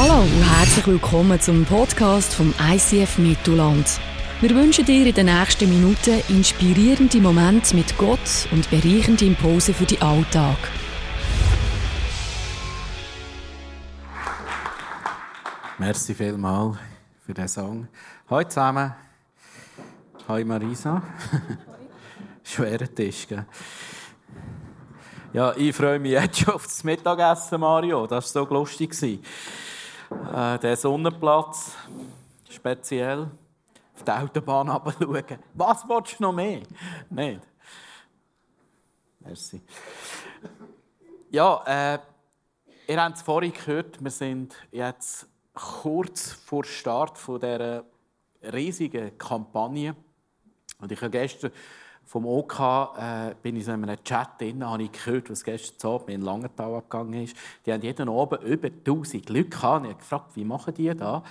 Hallo und herzlich willkommen zum Podcast vom ICF Mittelland. Wir wünschen dir in den nächsten Minuten inspirierende Momente mit Gott und bereichende Impulse für den Alltag. Merci vielmals für den Song. Hallo zusammen. Hallo Marisa. Schwerer Tisch, gell? Ja, ich freue mich jetzt schon auf das Mittagessen, Mario. Das war so lustig. Äh, der Sonnenplatz, speziell. Auf die Autobahn schauen. Was willst du noch mehr? Nicht? Merci. Ja, äh, ihr habt es vorhin gehört, wir sind jetzt kurz vor Start dieser riesigen Kampagne. Und ich habe gestern vom OK äh, bin ich in einem Chat drin, habe ich gehört, was gestern Abend in Langenthal abgegangen ist. Die haben jeden Abend über 1000 Leute gehabt. Ich habe gefragt, wie machen die das?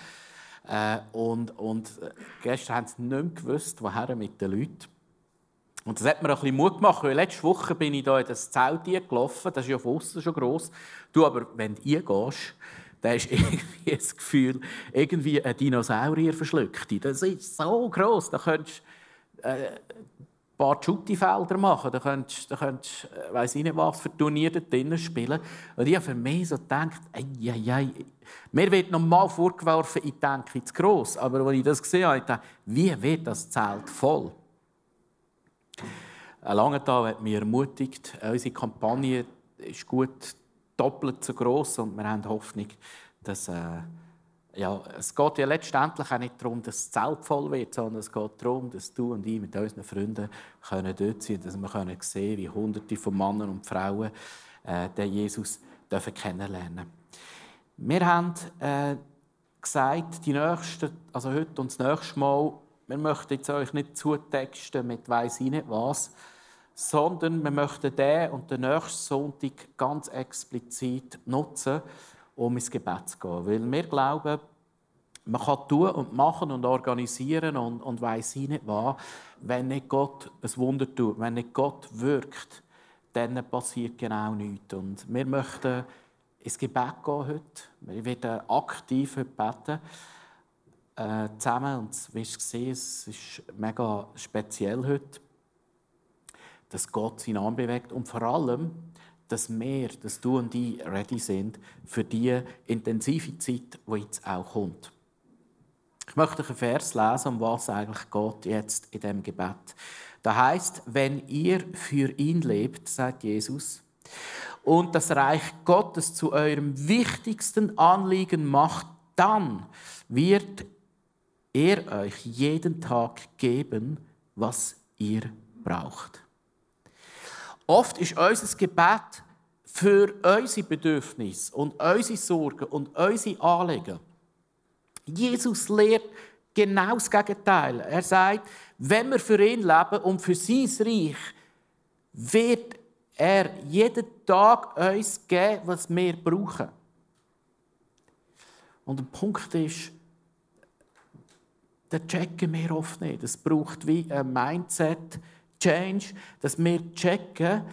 Äh, und, und äh, gestern haben sie nicht mehr gewusst, woher mit den Leuten. Und das hat mir ein bisschen Mut gemacht, weil letzte Woche bin ich hier in das Zelt gelaufen, das ist ja von außen schon gross. Du aber, wenn du eingehst, da hast irgendwie das Gefühl, irgendwie ein Dinosaurier verschluckt. Das ist so gross, da könntest äh, paar Schutti-Felder machen, da könntest du, könntest, äh, weiss ich nicht was, für Turniere drinnen spielen. Und ich habe für mich so gedacht, ei, ei, ei. mir wird normal vorgeworfen, ich denke zu gross. Aber als ich das gesehen habe, dachte wie wird das Zelt voll? Ein Tag hat mich ermutigt, unsere Kampagne ist gut doppelt so gross und wir haben Hoffnung, dass äh, ja, es geht ja letztendlich auch nicht darum, dass das Zelt voll wird, sondern es geht darum, dass du und ich mit unseren Freunden können dort sind, dass wir können sehen, wie Hunderte von Männern und Frauen äh, den Jesus dürfen kennenlernen. Wir haben äh, gesagt, die nächste, also heute und das nächste Mal, wir möchten jetzt euch nicht zutexten mit weiss ich nicht was, sondern wir möchten den und den nächsten Sonntag ganz explizit nutzen, um ins Gebet zu gehen. Weil wir glauben, man kann tun und machen und organisieren und, und weiss ich nicht was, wenn nicht Gott ein Wunder tut, wenn nicht Gott wirkt, dann passiert genau nichts. Und wir möchten ins Gebet gehen heute. Wir werden aktiv heute beten. Äh, zusammen. Und du gesehen es ist mega speziell heute, dass Gott seinen Arm bewegt. Und vor allem, dass wir, dass du und ich ready sind für die intensive Zeit, die jetzt auch kommt. Ich möchte einen Vers lesen, um was eigentlich geht jetzt in dem Gebet. Da heißt, wenn ihr für ihn lebt, sagt Jesus, und das Reich Gottes zu eurem wichtigsten Anliegen macht, dann wird er euch jeden Tag geben, was ihr braucht. Oft ist unser Gebet für unsere Bedürfnisse und unsere Sorgen und unsere Anliegen. Jesus lehrt genau das Gegenteil. Er sagt, wenn wir für ihn leben und für sein Reich, wird er jeden Tag uns geben, was wir brauchen. Und der Punkt ist, das checken wir oft nicht. Es braucht wie ein Mindset, Change, dass wir checken,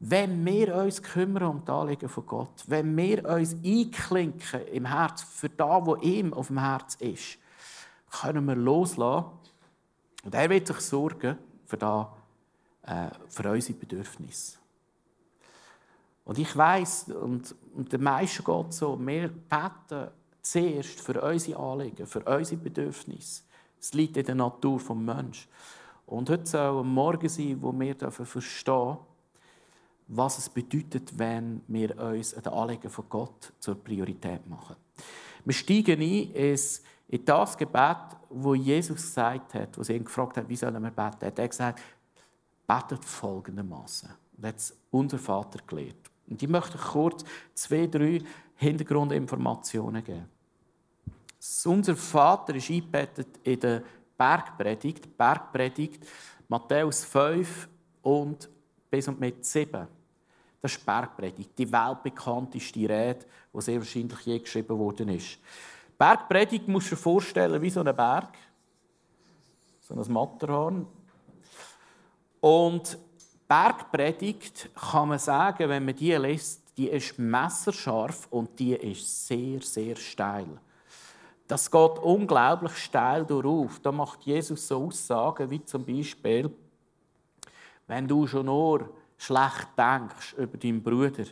wenn wir uns kümmern um die Anliegen von Gott, wenn wir uns einklinken im Herz für das, was ihm auf dem Herz ist, können wir loslassen. Und er wird sich sorgen für, das, äh, für unsere Bedürfnisse. Und ich weiß und, und der meisten geht so, wir beten zuerst für unsere Anliegen, für unsere Bedürfnisse. Es liegt in der Natur des Menschen. Und heute soll ein Morgen sein, wo wir verstehen was es bedeutet, wenn wir uns den Anliegen von Gott zur Priorität machen. Wir steigen ein in das Gebet, wo Jesus gesagt hat, wo sie ihn gefragt hat, wie sollen wir beten. Er hat gesagt, betet folgendermaßen. Und hat unser Vater gelehrt. Und ich möchte kurz zwei, drei Hintergrundinformationen geben. Unser Vater ist eingebettet in der Bergpredigt, Bergpredigt, Matthäus 5 und bis und mit 7. Das ist Bergpredigt, die weltbekannteste Rede, die sehr wahrscheinlich je geschrieben worden ist. Bergpredigt musst du dir vorstellen wie so ein Berg, so ein Matterhorn. Und Bergpredigt kann man sagen, wenn man die liest, die ist messerscharf und die ist sehr, sehr steil. Das geht unglaublich steil durch. Da macht Jesus so Aussagen wie zum Beispiel, wenn du schon nur schlecht denkst über deinen Bruder,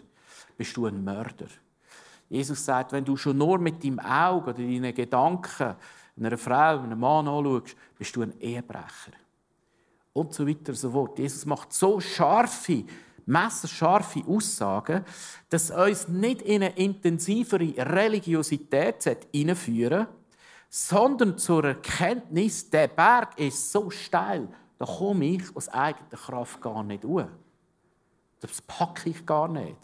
bist du ein Mörder. Jesus sagt, wenn du schon nur mit deinem Auge oder deinen Gedanken einer Frau, einem Mann anschaust, bist du ein Ehebrecher. Und so weiter und so fort. Jesus macht so scharfe, messerscharfe Aussagen, dass uns nicht in eine intensivere Religiosität hineinführen sondern zur Erkenntnis, der Berg ist so steil, da komme ich aus eigener Kraft gar nicht hoch. Das packe ich gar nicht.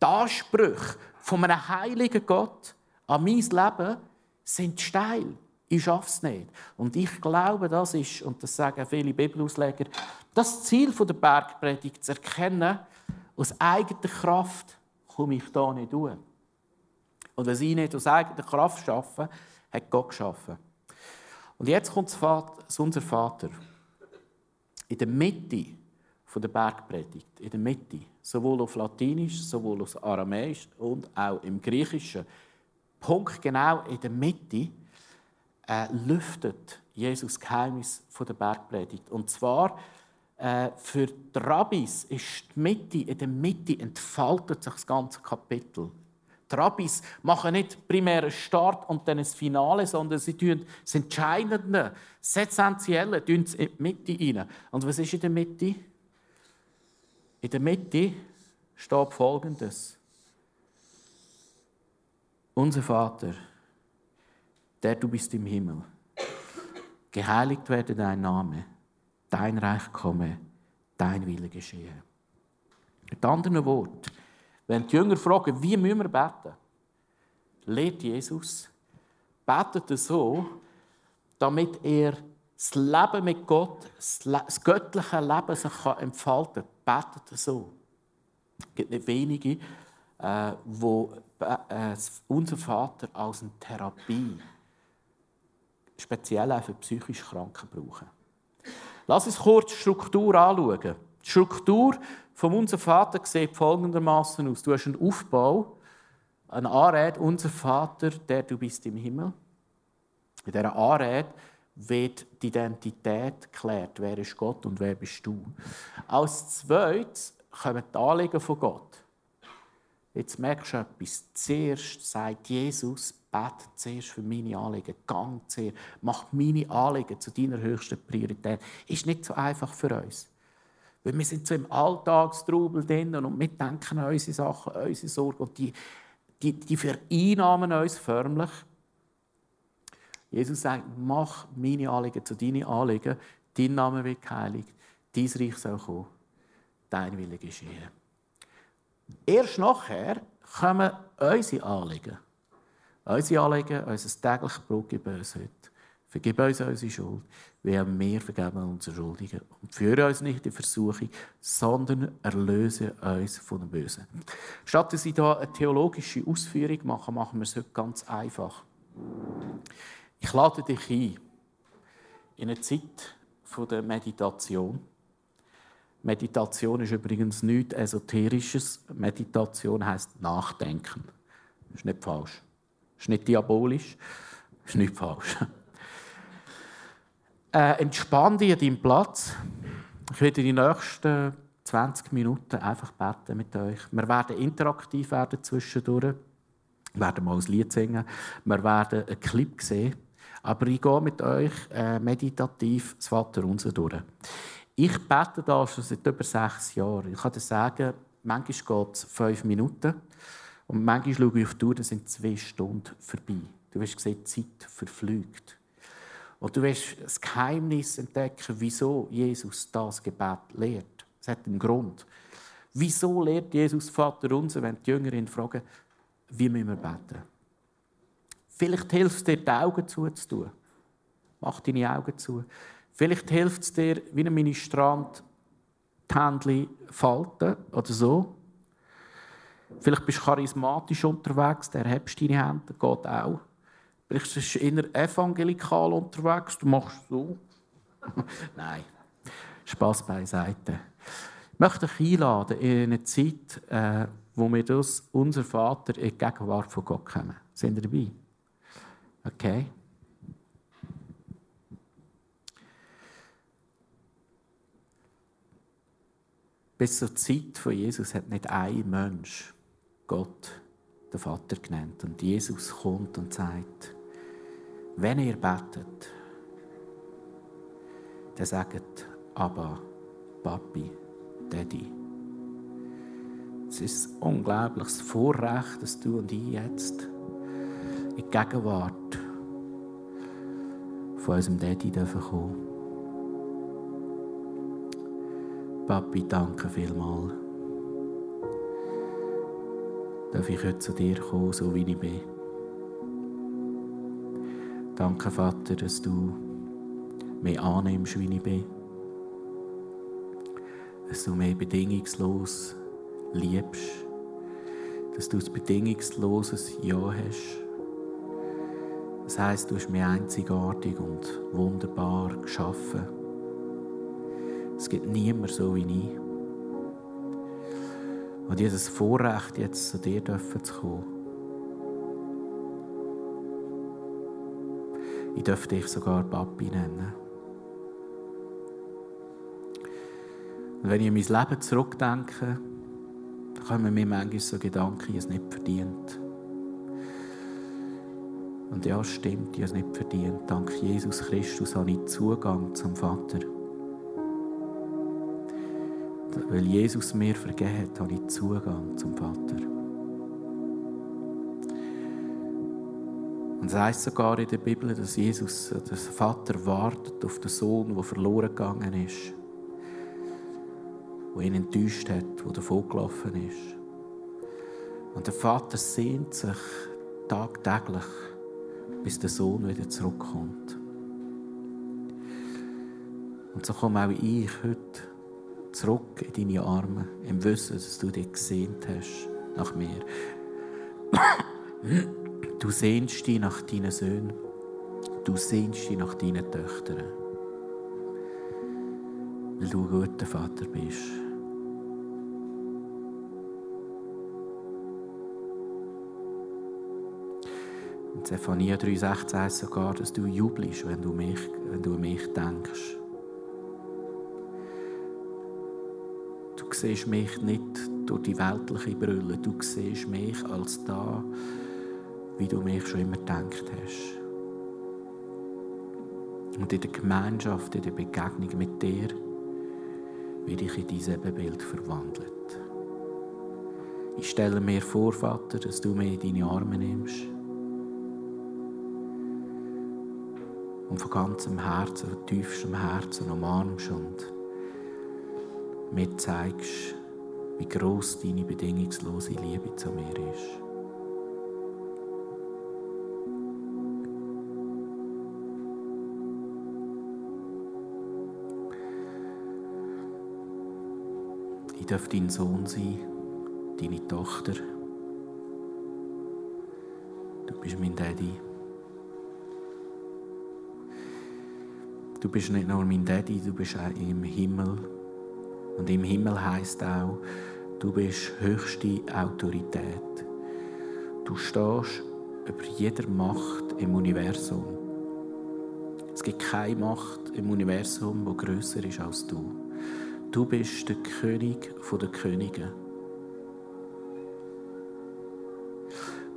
Die Ansprüche von einem heiligen Gott an mein Leben sind steil. Ich schaffe es nicht. Und ich glaube, das ist, und das sagen viele Bibelausleger, das Ziel der Bergpredigt zu erkennen, aus eigener Kraft komme ich da nicht durch. Und wenn ich nicht aus eigener Kraft schaffe, hat Gott geschaffen. Und jetzt kommt unser Vater. In der Mitte der Bergpredigt, in der Mitte, sowohl auf Latinisch, sowohl auf Aramäisch und auch im Griechischen, Punkt genau in der Mitte, äh, lüftet Jesus Geheimnis von der Bergpredigt. Und zwar äh, für die Rabbis ist die Mitte, in der Mitte entfaltet sich das ganze Kapitel. Die Rabbis machen nicht primär einen Start und dann ein Finale, sondern sie tun das Entscheidende, das Essentielle in die Mitte rein. Und was ist in der Mitte? In der Mitte steht Folgendes. Unser Vater, der du bist im Himmel, geheiligt werde dein Name, dein Reich komme, dein Wille geschehe. Mit anderen Worten, wenn die Jünger fragen, wie müssen wir beten, lehrt Jesus, betet so, damit er das Leben mit Gott, das göttliche Leben sich entfalten kann. Betet so. Es gibt nicht wenige, äh, wo äh, unser Vater als eine Therapie speziell auch für psychisch Kranke brauchen. Lass uns kurz die Struktur anschauen. Die Struktur von unserem Vater sieht folgendermaßen aus. Du hast einen Aufbau, eine Anrede, unser Vater, der du bist im Himmel. In dieser Anrede wird die Identität geklärt. Wer ist Gott und wer bist du? Als zweites kommen die Anliegen von Gott. Jetzt merkst du etwas. Zuerst sagt Jesus, bete zuerst für meine Anliegen. Gang zuerst. Mach meine Anliegen zu deiner höchsten Priorität. Ist nicht so einfach für uns. Weil wir sind so im Alltagstrubel drin und wir denken an unsere Sachen, an unsere Sorgen und die, die, die vereinnahmen uns förmlich. Jesus sagt, mach meine Anliegen zu deinen Anliegen, dein Name wird geheiligt, dein Reich soll kommen, dein Wille geschehen. Erst nachher kommen unsere Anliegen. Unsere Anliegen, unser tägliches Brot gib uns heute. Vergib uns unsere Schuld, wie auch wir vergeben unsere Schuldigen. Und führe uns nicht in Versuchung, sondern erlöse uns von dem Bösen. Statt dass ich hier eine theologische Ausführung mache, machen wir es heute ganz einfach. Ich lade dich ein in eine Zeit der Meditation. Meditation ist übrigens nichts Esoterisches. Meditation heißt Nachdenken. Das ist nicht falsch. Ist nicht diabolisch. Ist nicht falsch. Äh, entspann dich an deinem Platz. Ich werde die nächsten 20 Minuten einfach beten mit euch. Wir werden interaktiv werden zwischendurch. Wir werden mal ein Lied singen. Wir werden einen Clip sehen. Aber ich gehe mit euch äh, meditativ das Vaterunser durch. Ich bete da schon seit über sechs Jahren. Ich kann dir sagen, manchmal geht es fünf Minuten und manchmal schaue ich auf die Uhr, dann sind zwei Stunden vorbei. Du wirst sehen, die Zeit verflügt. Und du wirst das Geheimnis entdecken, wieso Jesus das Gebet lehrt. Es hat einen Grund. Wieso lehrt Jesus Vater unser, wenn die Jüngerinnen fragen, wie müssen wir beten? Vielleicht hilft es dir, die Augen zuzutun. Mach deine Augen zu. Vielleicht hilft es dir, wie ein Ministrant, die Hände falten oder so. Vielleicht bist du charismatisch unterwegs, der hebst deine Hände, geht auch. Vielleicht bist du eher evangelikal unterwegs, du machst so. Nein, Spaß beiseite. Ich möchte dich einladen in eine Zeit äh, wo wir das, unser Vater, in die Gegenwart von Gott kommen. Sind ihr dabei? Okay. Bis zur Zeit von Jesus hat nicht ein Mensch Gott, den Vater, genannt. Und Jesus kommt und sagt, wenn ihr betet, dann sagt aber Papi, Daddy. Es ist ein unglaubliches Vorrecht, dass du und ich jetzt in die Gegenwart von unserem Daddy dürfen kommen. Papi, danke vielmals. Darf ich heute zu dir kommen, so wie ich bin? Danke, Vater, dass du mich annimmst, wie ich bin. Dass du mich bedingungslos liebst. Dass du ein bedingungsloses Ja hast. Das heisst, du hast mich einzigartig und wunderbar geschaffen. Es gibt niemand so wie ich. Und dieses Vorrecht, jetzt zu dir zu kommen. Ich dürfte dich sogar Papi nennen. Und wenn ich an mein Leben zurückdenke, dann kommen mir manchmal so Gedanken, ich es nicht verdient. Und ja, stimmt, ich habe es nicht verdient. Dank Jesus Christus habe ich Zugang zum Vater. Weil Jesus mir vergeben hat, habe ich Zugang zum Vater. Und es heißt sogar in der Bibel, dass Jesus, der Vater wartet auf den Sohn, der verloren gegangen ist, der ihn enttäuscht hat, der davon gelaufen ist. Und der Vater sehnt sich tagtäglich, bis der Sohn wieder zurückkommt. Und so komme auch ich heute zurück in deine Arme, im Wissen, dass du dich gesehnt hast nach mir. Du sehnst dich nach deinen Söhnen. Du sehnst dich nach deinen Töchtern. Weil du ein guter Vater bist. In Zephania 3,16 heißt sogar, dass du jubelst, wenn du, mich, wenn du an mich denkst. Siehst mich nicht durch die weltliche Brille. Du siehst mich als da, wie du mich schon immer gedacht hast. Und in der Gemeinschaft, in der Begegnung mit dir, werde ich in dein Ebenbild verwandelt. Ich stelle mir vor, Vater, dass du mich in deine Arme nimmst und von ganzem Herzen, von tiefstem Herzen umarmst und mir zeigst, wie groß deine bedingungslose Liebe zu mir ist. Ich darf dein Sohn sein, deine Tochter. Du bist mein Daddy. Du bist nicht nur mein Daddy, du bist auch im Himmel. Und im Himmel heißt auch, du bist höchste Autorität. Du stehst über jeder Macht im Universum. Es gibt keine Macht im Universum, die größer ist als du. Du bist der König der Könige.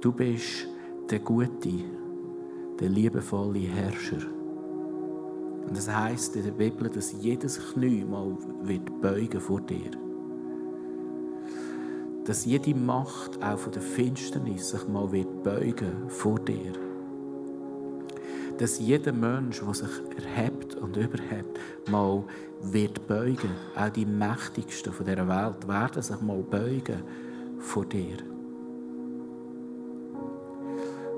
Du bist der gute, der liebevolle Herrscher. Und das heißt in der Bibel, dass jedes Knie mal wird beugen vor dir. Dass jede Macht auch von der Finsternis sich mal wird beugen vor dir. Dass jeder Mensch, der sich erhebt und überhebt, mal wird beugen. Auch die Mächtigsten von dieser Welt werden sich mal beugen vor dir.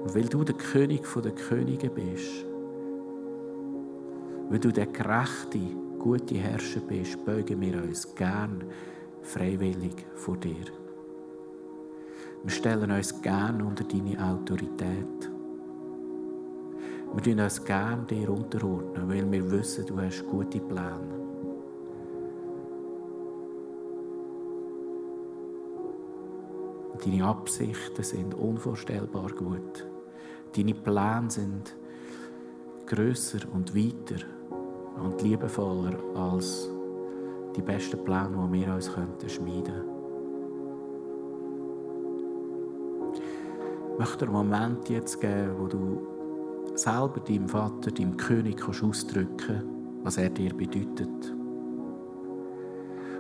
Und weil du der König der Könige bist, weil du der gerechte, gute Herrscher bist, beugen wir uns gern freiwillig vor dir. Wir stellen uns gern unter deine Autorität. Wir tun uns gern dir unterordnen, weil wir wissen, du hast gute Pläne. Deine Absichten sind unvorstellbar gut. Deine Pläne sind größer und weiter und liebevoller als die besten Pläne, die wir uns könnten schmieden könnten. Ich möchte einen Moment jetzt geben, wo du selber deinem Vater, deinem König kannst ausdrücken was er dir bedeutet.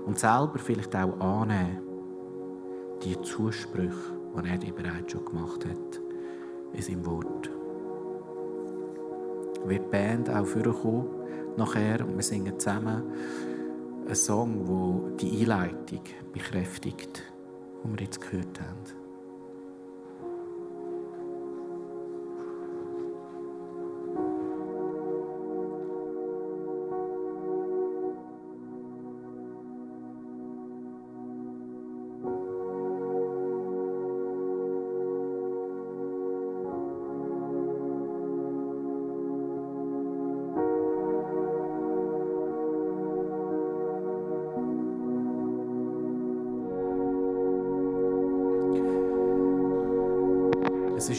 Und selber vielleicht auch annehmen, die Zusprüche, die er dir bereits schon gemacht hat, in seinem Wort. Wird die Band auch vorkommen, nachher, und wir singen zusammen einen Song, der die Einleitung bekräftigt, die wir jetzt gehört haben.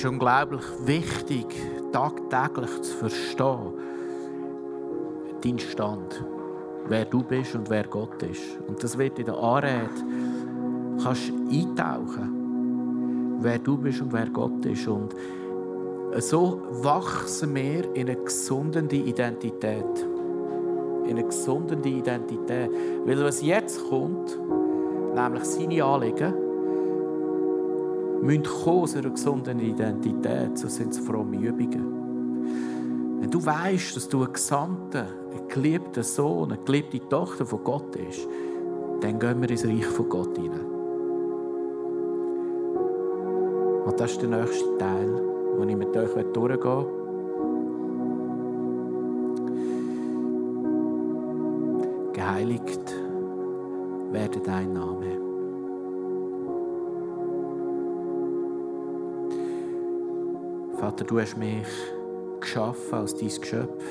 Ist unglaublich wichtig, tagtäglich zu verstehen, deinen Stand, wer du bist und wer Gott ist. Und das wird in der Anrede kannst eintauchen, wer du bist und wer Gott ist. Und so wachsen wir in eine gesunde Identität. In eine gesunde Identität. Weil was jetzt kommt, nämlich seine Anliegen, müssen aus einer gesunden Identität, so sind es fromme Übungen. Wenn du weißt, dass du ein Gesandter, ein geliebter Sohn, eine geliebte Tochter von Gott bist, dann gehen wir ins Reich von Gott hinein. Und das ist der nächste Teil, den ich mit euch durchgehen will. Geheiligt werde dein Name. Vater, du hast mich geschaffen als dein Geschöpf,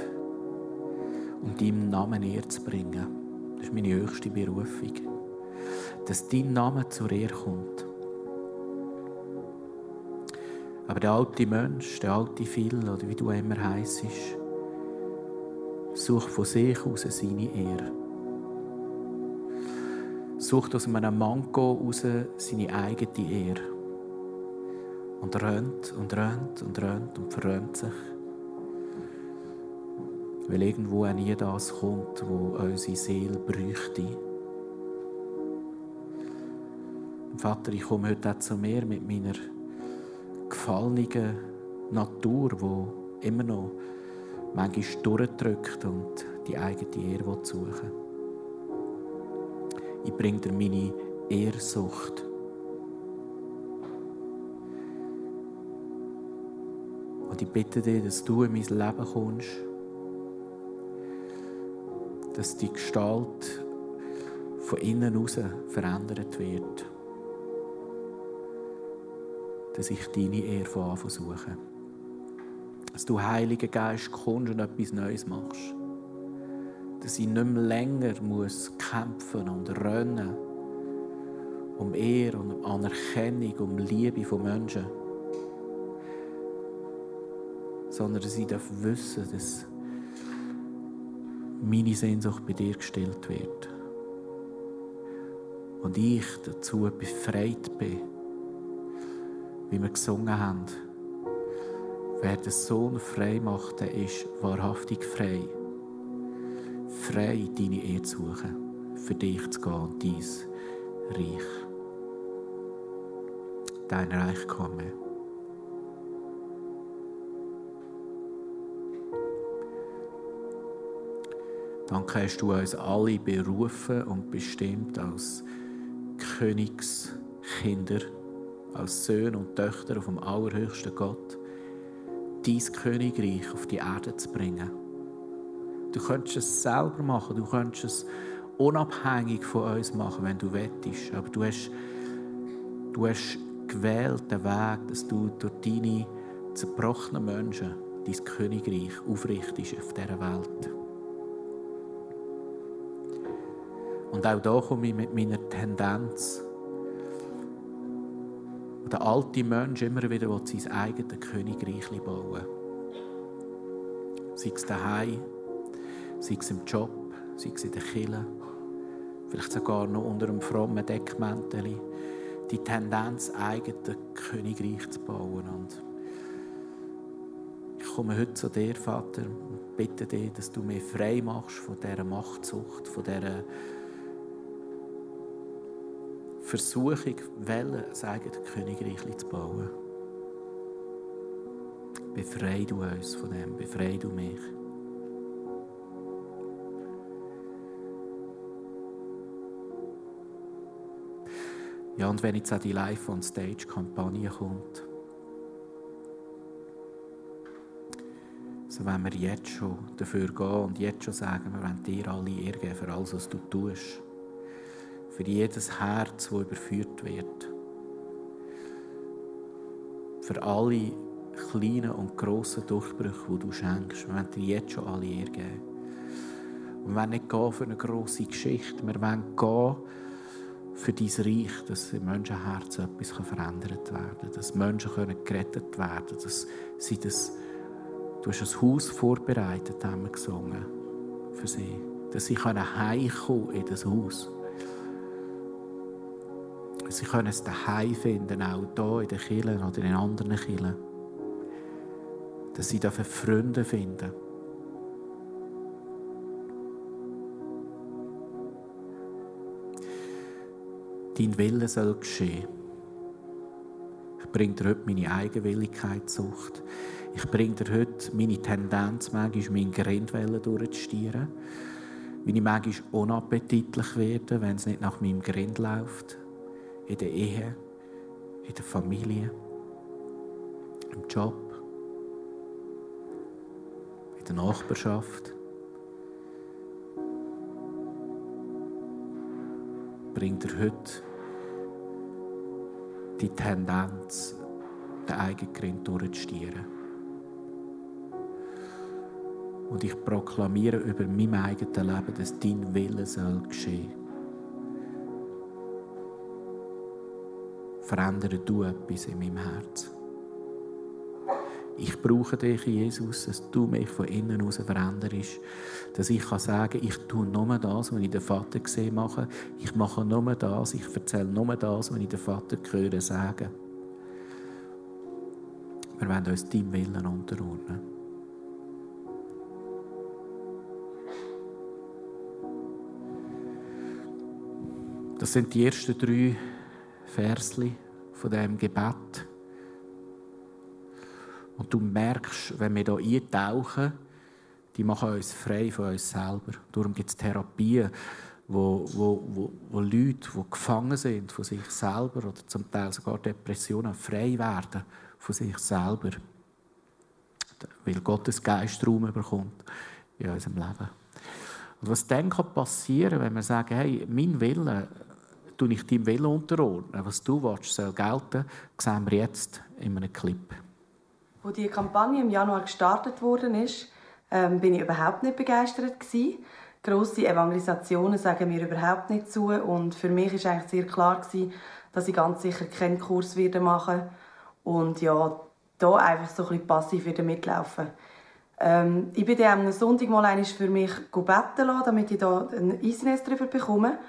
um deinem Namen Ehre zu bringen. Das ist meine höchste Berufung. Dass dein Name zur Ehre kommt. Aber der alte Mensch, der alte Phil, oder wie du immer heisst, sucht von sich aus seine Ehre. Sucht aus einem Manko aus seine eigene Ehre und rennt und rennt und rennt und verrennt sich. Weil irgendwo auch nie das kommt, wo unsere Seele bräuchte. Vater, ich komme heute auch zu mir mit meiner gefallenen Natur, die immer noch manchmal durchdrückt und die eigene Ehre suchen Ich bringe dir meine Ehrsucht Und ich bitte dich, dass du in mein Leben kommst, dass die Gestalt von innen heraus verändert wird. Dass ich deine Ehre von Anfang suche. Dass du, Heiliger Geist, kommst und etwas Neues machst. Dass ich nicht mehr länger muss kämpfen und rennen um Ehre und Anerkennung, um Liebe von Menschen sondern dass ich wissen darf, dass meine Sehnsucht bei dir gestillt wird. Und ich dazu befreit bin, wie wir gesungen haben. Wer den Sohn frei macht, der ist wahrhaftig frei. Frei, deine Ehe zu suchen, für dich zu gehen und dein Reich. Dein Reich komme. Danke hast du uns alle berufen und bestimmt als Königskinder, als Söhne und Töchter vom allerhöchsten Gott, dein Königreich auf die Erde zu bringen. Du könntest es selber machen, du könntest es unabhängig von uns machen, wenn du wettest. Aber du hast, du hast gewählt den Weg, dass du durch deine zerbrochenen Menschen dein Königreich aufrichtest auf dieser Welt. Und auch da komme ich mit meiner Tendenz, der alte Mensch immer wieder sein eigenes Königreich bauen Sei es daheim, sei es im Job, sei es in der Kirche, vielleicht sogar noch unter einem frommen Deckmäntel, die Tendenz, eigene Königreich zu bauen. Und ich komme heute zu dir, Vater, und bitte dich, dass du mich frei machst von dieser Machtsucht, von dieser Versuchung, Wellen, ein eigenes Königreich zu bauen. Befrei du uns von dem, befrei du mich. Ja, und wenn jetzt auch die Live-on-Stage-Kampagne kommt, so wollen wir jetzt schon dafür gehen und jetzt schon sagen, wir wollen dir alle Ehre für alles, was du tust. Für jedes Herz, das überführt wird. Für alle kleinen und grossen Durchbrüche, die du schenkst. Wir wollen dir jetzt schon alle Ehre geben. Wir wollen nicht gehen für eine grosse Geschichte. Wir wollen gehen für dein Reich, dass im Menschenherzen etwas verändert werden kann. Dass Menschen gerettet werden können. Dass sie das, du hast ein Haus vorbereitet, haben wir gesungen, für sie. Dass sie heimkommen in das Haus. Sie können es daheim finden, auch hier in den Kirchen oder in anderen Kirchen dass sie dafür Freunde finden. Dein Wille soll geschehen. Ich bringe dir heute meine Eigenwilligkeitssucht. Ich bringe dir heute meine Tendenz, manchmal meine Grindwelle durchzustieren. Wie ich manchmal unappetitlich werde, wenn es nicht nach meinem Grind läuft. In der Ehe, in der Familie, im Job in der Nachbarschaft. Bringt er heute die Tendenz, den eigenen Grind durchzustieren. Und ich proklamiere über mein eigenes Leben, dass dein Wille soll geschehen. Verändere du etwas in meinem Herzen. Ich brauche dich, Jesus, dass du mich von innen heraus veränderst. Dass ich kann sagen ich tue nur das, was ich den Vater gesehen mache. Ich mache nur das, ich erzähle nur das, was ich den Vater höre sagen. Wir wollen uns deinem Willen unterordnen. Das sind die ersten drei Versli von dem Gebet. Und du merkst, wenn wir hier eintauchen, die machen uns frei von uns selber. Darum gibt es Therapien, wo, wo, wo, wo Leute, die gefangen sind von sich selber oder zum Teil sogar Depressionen, frei werden von sich selber. Weil Gottes Geist Raum bekommt in unserem Leben. Und was dann passieren kann wenn wir sagen, hey, mein Wille, tue ich deinem Willen unterordnen, was du willst, soll gelten, sehen wir jetzt in einem Clip. Als die Kampagne im Januar gestartet wurde, ähm, bin ich überhaupt nicht begeistert gewesen. Grosse Evangelisationen sagen mir überhaupt nicht zu und für mich ist eigentlich sehr klar gewesen, dass ich ganz sicher keinen Kurs werde machen und ja, da einfach so ein bisschen passiv wieder mitlaufen. Ähm, ich bin dann am Sonntag mal für mich beten lassen, damit ich da ein Eisnest darüber bekomme.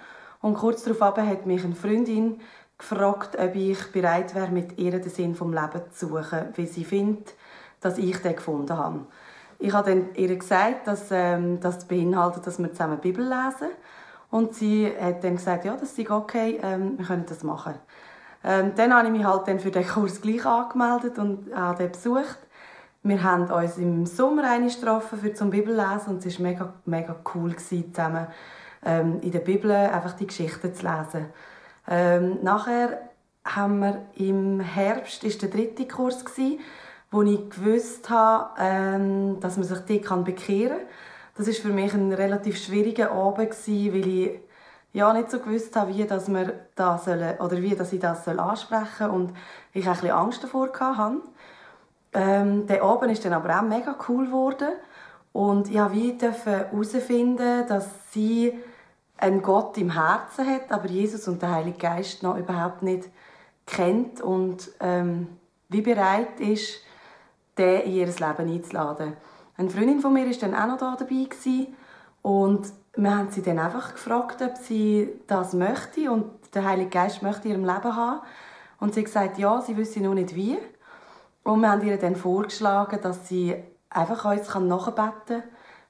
Und kurz darauf hat mich eine Freundin gefragt, ob ich bereit wäre, mit ihr den Sinn vom Leben zu suchen, weil sie findet, dass ich den gefunden habe. Ich habe dann ihr gesagt, dass ähm, das beinhaltet, dass wir zusammen Bibel lesen. Und sie hat dann gesagt, ja, das ist okay, ähm, wir können das machen. Ähm, dann habe ich mich halt dann für den Kurs gleich angemeldet und habe den besucht. Wir haben uns im Sommer eine getroffen für zum Bibellesen und es war mega, mega cool, zusammen ähm, in der Bibel einfach die Geschichten zu lesen. Ähm, nachher haben wir im Herbst ist der dritte Kurs gewesen, wo ich gewusst habe, ähm, dass man sich dort kann bekehren. Das ist für mich ein relativ schwieriger Abend gewesen, weil ich ja nicht so gewusst habe, wie dass wir da sollen, oder wie dass ich das soll ansprechen und ich ein bisschen Angst davor hatte. Ähm, der Abend ist dann aber auch mega cool geworden und ich durfte herausfinden, dass sie einen Gott im Herzen hat, aber Jesus und der Heilige Geist noch überhaupt nicht kennt und ähm, wie bereit ist, den in ihr Leben einzuladen. Eine Freundin von mir war dann auch noch da dabei gewesen, und wir haben sie dann einfach gefragt, ob sie das möchte und der Heilige Geist möchte in ihrem Leben haben. Und sie hat gesagt, ja, sie wüsste noch nicht wie. Und wir haben ihr dann vorgeschlagen, dass sie einfach uns nachbeten kann.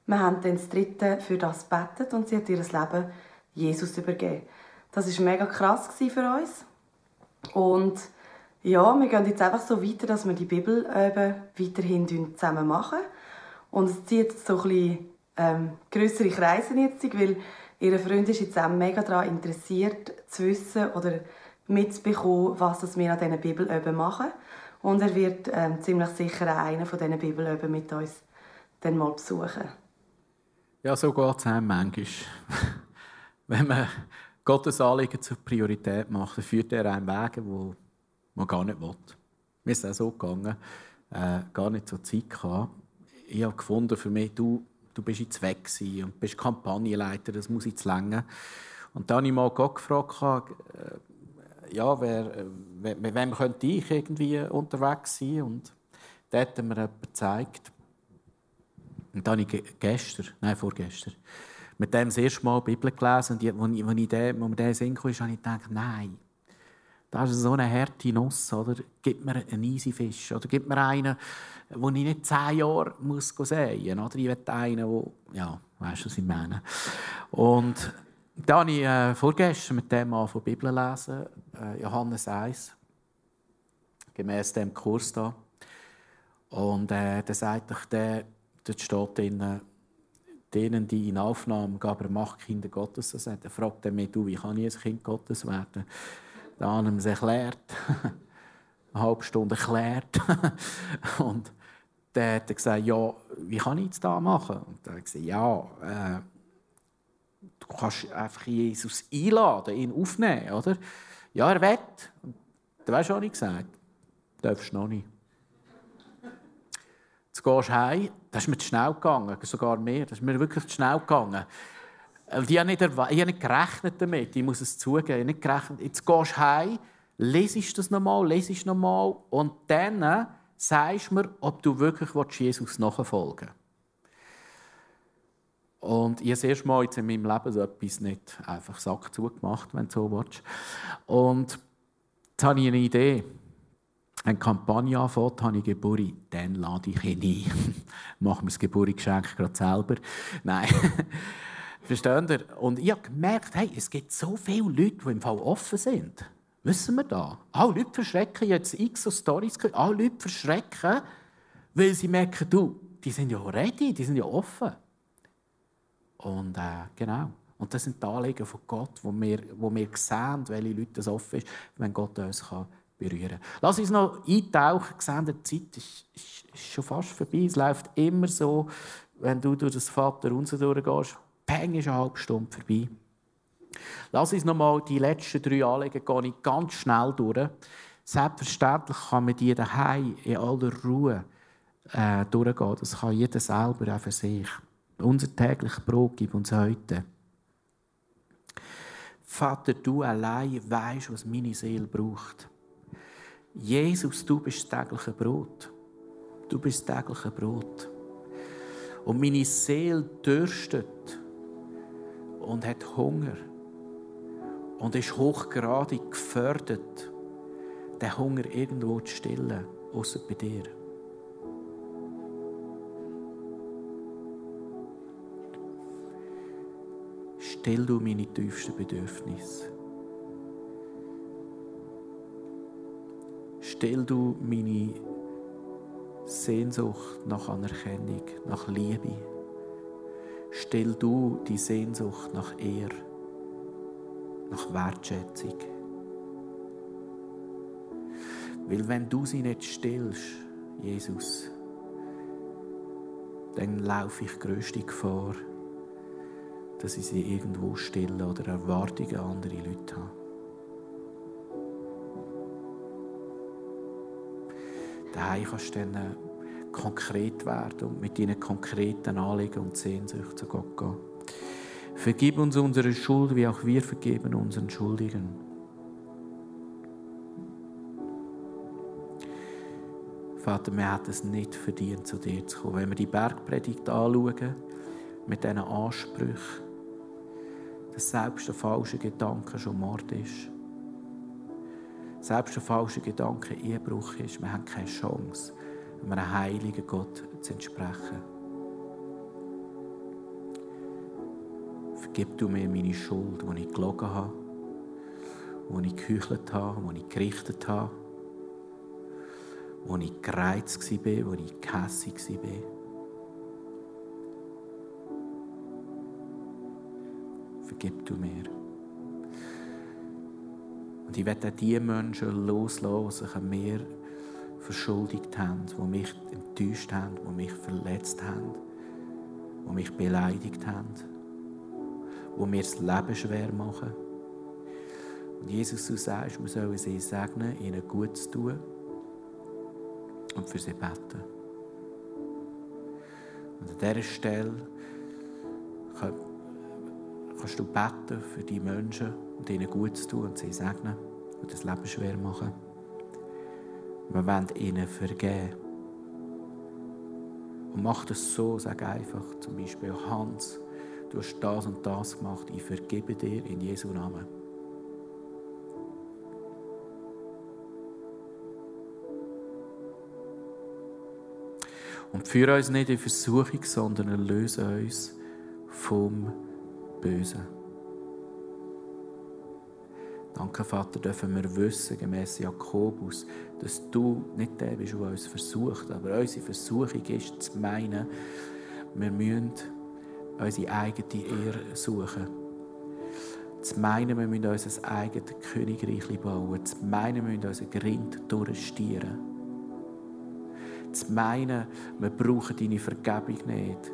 Wir haben dann das Dritte für das gebetet und sie hat ihr Leben Jesus übergeben. Das war mega krass für uns. Und ja, wir gehen jetzt einfach so weiter, dass wir die Bibel eben weiterhin zusammen machen. Und es zieht so ein bisschen ähm, größere Kreise jetzt, weil ihre Freund ist jetzt auch mega daran interessiert, zu wissen oder mitzubekommen, was wir an diesen Bibelöben machen. Und er wird ähm, ziemlich sicher einen von diesen Bibelöben mit uns dann mal besuchen. Ja, so geht es einem manchmal. Wenn man Gottes Anliegen zur Priorität macht, dann führt er einen Weg, wo man gar nicht will. Mir ist auch so gegangen, äh, gar nicht so Zeit gehabt. Ich habe gefunden, für mich, du, du bist jetzt weg und bist Kampagnenleiter, das muss jetzt länger. Und dann habe ich mal Gott gefragt, äh, ja, wer, äh, mit wem könnte ich irgendwie unterwegs sein? Und da hat er mir jemand gezeigt. Und dann habe ich gestern, nein, vorgestern, mit dem das erste Mal die Bibel gelesen. Und als ich, als ich den, mir der Sinn kam, habe ich gedacht, nein, das ist so eine harte Nuss. Oder? Gib mir einen easy Fisch. Oder gib mir einen, wo ich nicht zehn Jahre muss sehen muss. Ich will einen, der, ja, weißt du, was ich meine. Und dann habe ich äh, vorgestern mit dem Mann von Bibel lesen, äh, Johannes 1, gemäß dem Kurs da. Und äh, da sagt ich, der, dort steht drin, denen, die in Aufnahmen gab, er macht Kinder Gottes. Er fragt er mich, du, wie kann ich ein Kind Gottes werden? Dann haben wir es erklärt. Eine halbe Stunde erklärt. und dann hat gesagt, ja, wie kann ich jetzt das machen? Und dann hat gesagt, ja, äh, du kannst einfach Jesus einladen, ihn aufnehmen, oder? Ja, er will. Und du weißt, was ich gesagt Du darfst noch nicht. Jetzt gehst du heim, das ist mir zu schnell gegangen, sogar mehr, das ist mir wirklich zu schnell gegangen. Ich habe nicht, ich habe nicht gerechnet damit, ich muss es zugeben, ich nicht gerechnet. Jetzt gehst du heim, lesest das nochmal, lesest nochmal und dann sagst du mir, ob du wirklich Jesus nachfolgen willst. Und ich habe das erste Mal jetzt in meinem Leben so etwas nicht einfach Sack zugemacht, wenn du so willst. Und jetzt habe ich eine Idee. Eine Kampagne anfängt, habe ich Geburt, dann lade ich ihn ein. Machen wir das Geburtsgeschenk gerade selber. Nein. Versteht ihr? Und ich habe gemerkt, hey, es gibt so viele Leute, die im Fall offen sind. Wissen wir da? Alle Leute verschrecken jetzt x so Storys. Alle Leute verschrecken, weil sie merken, du, die sind ja ready, die sind ja offen. Und äh, genau. Und das sind die Anliegen von Gott, wo wir, wo wir sehen, welche Leute das offen ist, wenn Gott uns kann berühren. Lass uns noch eintauchen. Sehen, die Zeit ist, ist, ist, schon fast vorbei. Es läuft immer so, wenn du durch das Vater unser durchgehst. Peng ist eine halbe Stunde vorbei. Lass uns noch mal die letzten drei Anliegen gehen ganz schnell durch. Selbstverständlich kann man die daheim in aller Ruhe äh, durchgehen. Das kann jeder selber auch für sich. Unser tägliches Brot gib uns heute. Vater, du allein weißt, was meine Seele braucht. Jesus, du bist das tägliche Brot. Du bist das tägliche Brot. Und meine Seele dürstet und hat Hunger und ist hochgradig gefördert, den Hunger irgendwo zu stillen, außer bei dir. Still du meine tiefsten Bedürfnisse. Still du meine Sehnsucht nach Anerkennung, nach Liebe. Still du die Sehnsucht nach Ehre, nach Wertschätzung. Weil wenn du sie nicht stillst, Jesus, dann laufe ich größte Gefahr, dass ich sie irgendwo stillen oder Erwartungen an andere Leute habe. daheim kannst dann äh, konkret werden und mit deinen konkreten Anliegen und Sehnsüchten zu Gott gehen. Vergib uns unsere Schuld, wie auch wir vergeben unseren Schuldigen. Vater, wir hätten es nicht verdient, zu dir zu kommen. Wenn wir die Bergpredigt anschauen, mit diesen Ansprüchen, dass selbst der falsche Gedanke schon Mord ist. Selbst der falsche Gedanke Ehebruch ist. Wir haben keine Chance, einem heiligen Gott zu entsprechen. Vergib du mir meine Schuld, die ich gelogen habe, die ich geheuchelt habe, die ich gerichtet habe, wo ich gereizt war, wo ich gehässig war. Vergib du mir. Und ich werde die Menschen loslassen, die sich an mir verschuldigt haben, die mich enttäuscht haben, die mich verletzt haben, die mich beleidigt haben, die mir das Leben schwer machen. Und Jesus, du sagst, wir sollen sie segnen, ihnen gut zu tun und für sie beten. Und an dieser Stelle kannst du beten für die Menschen und ihnen gut zu tun und sie segnen und das Leben schwer machen. Wir wollen ihnen vergeben. Und mach das so, sag einfach zum Beispiel Hans, du hast das und das gemacht, ich vergebe dir in Jesu Namen. Und führe uns nicht in Versuchung, sondern erlöse uns vom Bösen. Danke, Vater, dürfen wir wissen, gemäß Jakobus, dass du nicht der bist, der uns versucht. Aber unsere Versuchung ist, zu meinen, wir müssen unsere eigene Ehre suchen. Zu meinen, wir müssen unser eigenes Königreich bauen. Zu meinen, wir müssen unseren Grind durchstieren zu meinen, wir brauchen deine Vergebung nicht.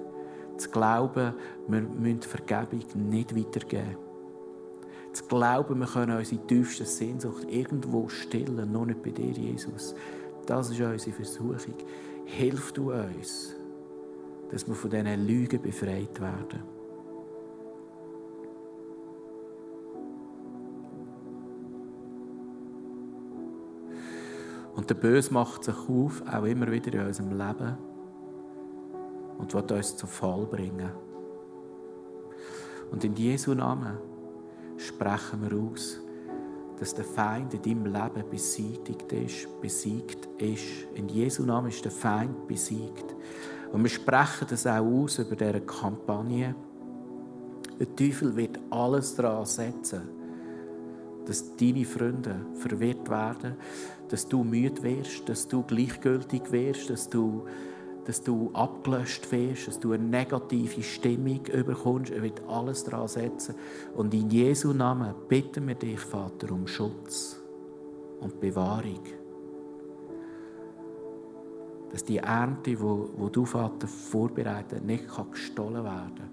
Zu glauben, wir müssen Vergebung nicht weitergeben. Zu glauben, wir können unsere tiefste Sehnsucht irgendwo stillen, nur nicht bei dir, Jesus. Das ist unsere Versuchung. Hilf du uns, dass wir von diesen Lügen befreit werden. Und der Böse macht sich auf, auch immer wieder in unserem Leben und wird uns zu Fall bringen. Und in Jesu Namen sprechen wir aus, dass der Feind in deinem Leben besiegt ist, besiegt ist. In Jesu Namen ist der Feind besiegt. Und wir sprechen das auch aus über diese Kampagne. Der Teufel wird alles daran setzen, dass deine Freunde verwirrt werden, dass du müde wirst, dass du gleichgültig wirst, dass du, dass du abgelöscht wirst, dass du eine negative Stimmung überkommst. Er wird alles daran setzen. Und in Jesu Namen bitten wir dich, Vater, um Schutz und Bewahrung. Dass die Ernte, wo du, Vater, vorbereitet, nicht gestohlen werden kann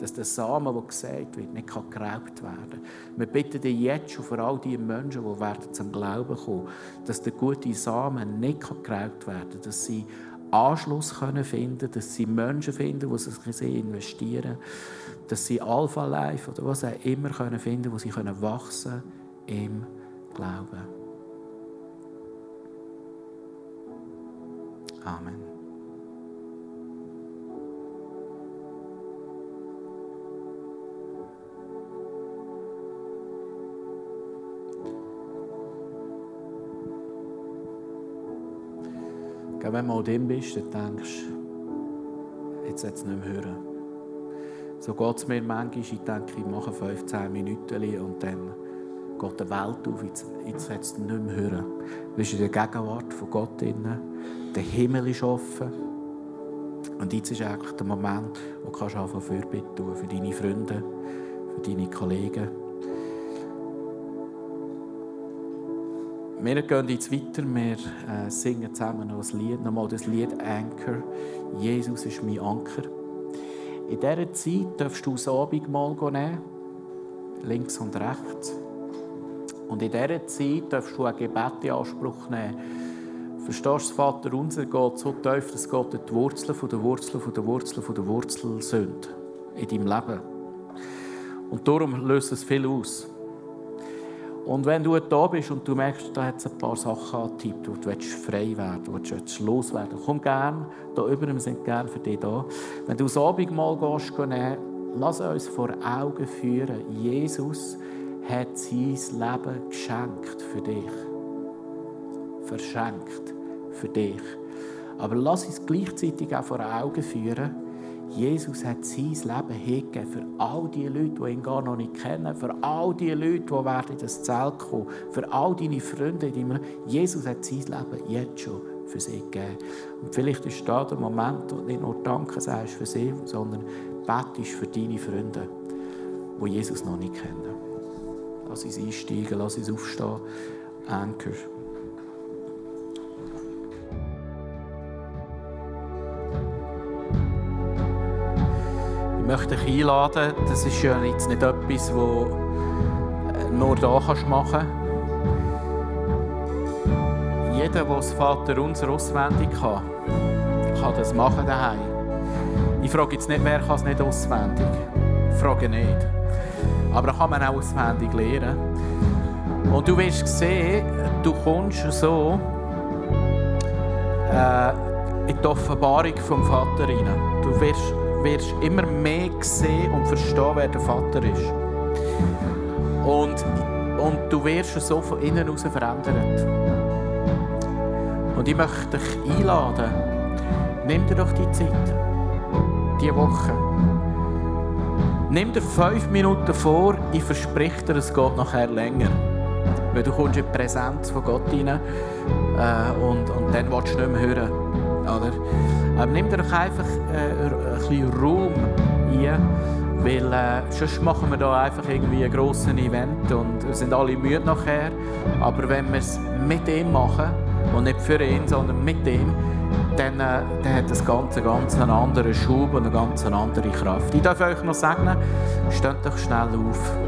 dass der Samen, der gesät wird, nicht geraubt werden kann. Wir bitten dich jetzt schon vor all die Menschen, die werden zum Glauben kommen, dass der gute Samen nicht geraubt werden kann, dass sie Anschluss können finden, dass sie Menschen finden, die sich in sie investieren, dass sie Alpha Life oder was auch immer können finden, wo sie können wachsen im Glauben. Amen. Wenn du mal dem bist, dann denkst du, jetzt es nicht mehr hören. So geht es mir manchmal. Ich denke, ich mache 15 Minuten und dann geht die Welt auf. Jetzt, jetzt sollte es nicht mehr hören. Du bist in der Gegenwart von Gott drin. Der Himmel ist offen. Und jetzt ist eigentlich der Moment, wo du anfangen Fürbitte tun für deine Freunde, für deine Kollegen. Wir gehen jetzt weiter, wir äh, singen zusammen noch ein Lied, nochmal das Lied Anchor. Jesus ist mein Anker. In dieser Zeit darfst du das Abendmahl nehmen, links und rechts. Und in dieser Zeit darfst du ein Gebet in Anspruch nehmen. Verstehst du, Vater unser geht so tief, dass Gott die Wurzeln von der Wurzel von der Wurzel von der Wurzel sind in deinem Leben. Und darum löst es viel aus. Und wenn du da bist und du merkst, da hat es ein paar Sachen angetippt, wo du frei werden willst, wo du loswerden komm gerne da über, wir sind gerne für dich da. Wenn du das Abendmahl gehst, lass uns vor Augen führen, Jesus hat sein Leben geschenkt für dich. Verschenkt für dich. Aber lass uns gleichzeitig auch vor Augen führen, Jesus hat sein Leben hingegeben für all die Leute, die ihn gar noch nicht kennen, für all die Leute, die werden in das Zelt kommen, für all deine Freunde. Die Jesus hat sein Leben jetzt schon für sie gegeben. Und vielleicht ist da der Moment, wo du nicht nur Danke sagst für sie, sondern betest für deine Freunde, die Jesus noch nicht kennen. Lass uns einsteigen, lass uns aufstehen. Anker. Möchte dich einladen. Das ist ja jetzt nicht etwas, das äh, nur da kannst machen. Jeder, der das Vater unser auswendig kann, kann das machen daheim. Ich frage jetzt nicht, wer kann es nicht auswendig. Ich frage nicht. Aber kann man auch auswendig lernen. Und du wirst sehen, du kommst so äh, in die Offenbarung vom Vater rein. Du wirst wirst immer mehr sehen und verstehen, wer der Vater ist. Und, und du wirst so von innen heraus verändert. Und ich möchte dich einladen, nimm dir doch die Zeit, diese Woche. Nimm dir fünf Minuten vor, ich verspreche dir, es geht nachher länger. Weil du kommst in die Präsenz von Gott rein äh, und, und dann willst du nicht mehr hören. Oder? Aber nimm dir einfach äh, ein bisschen Raum ein, weil äh, sonst machen wir da einfach irgendwie einen grossen Event und wir sind alle müde nachher. Aber wenn wir es mit ihm machen, und nicht für ihn, sondern mit ihm, dann, äh, dann hat das Ganze ganz einen anderen Schub und eine ganz andere Kraft. Ich darf euch noch sagen, steht doch schnell auf.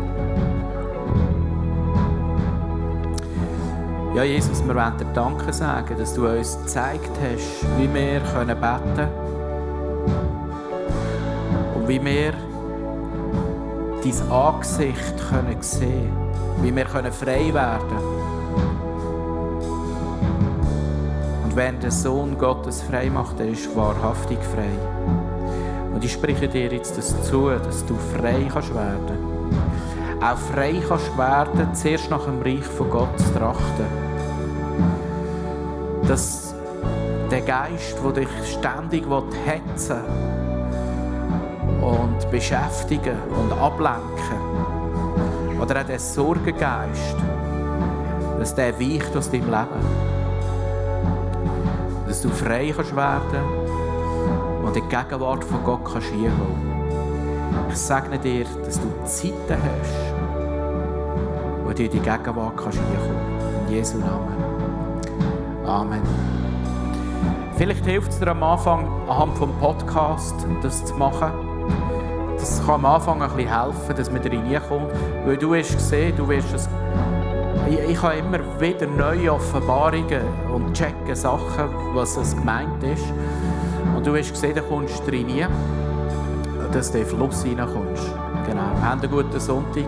Ja, Jesus, wir wollen dir Danke sagen, dass du uns gezeigt hast, wie wir beten können und wie wir dein Angesicht können sehen wie wir können frei werden Und wenn der Sohn Gottes frei macht, er ist wahrhaftig frei. Und ich spreche dir jetzt das zu, dass du frei kannst werden auch frei kannst werden, zuerst nach dem Reich von Gott zu trachten. Dass der Geist, der dich ständig hetzen und beschäftigen und ablenken oder auch der Sorgengeist, dass der weicht aus deinem Leben. Dass du frei kannst werden und in die Gegenwart von Gott kannst hinkommen. Ich segne dir, dass du Zeiten hast, wo du die Gegenwart kannst hinkommen. In Jesu Namen. Amen. Vielleicht hilft es dir am Anfang, anhand des Podcasts das zu machen. Das kann am Anfang ein bisschen helfen, dass man da reinkommt. Weil du hast gesehen, du wirst es ich, ich habe immer wieder neue Offenbarungen und checken Sachen, was es gemeint ist. Und du hast gesehen, da kommst du rein dass du in den Fluss reinkommst. Genau. Haben einen guten Sonntag.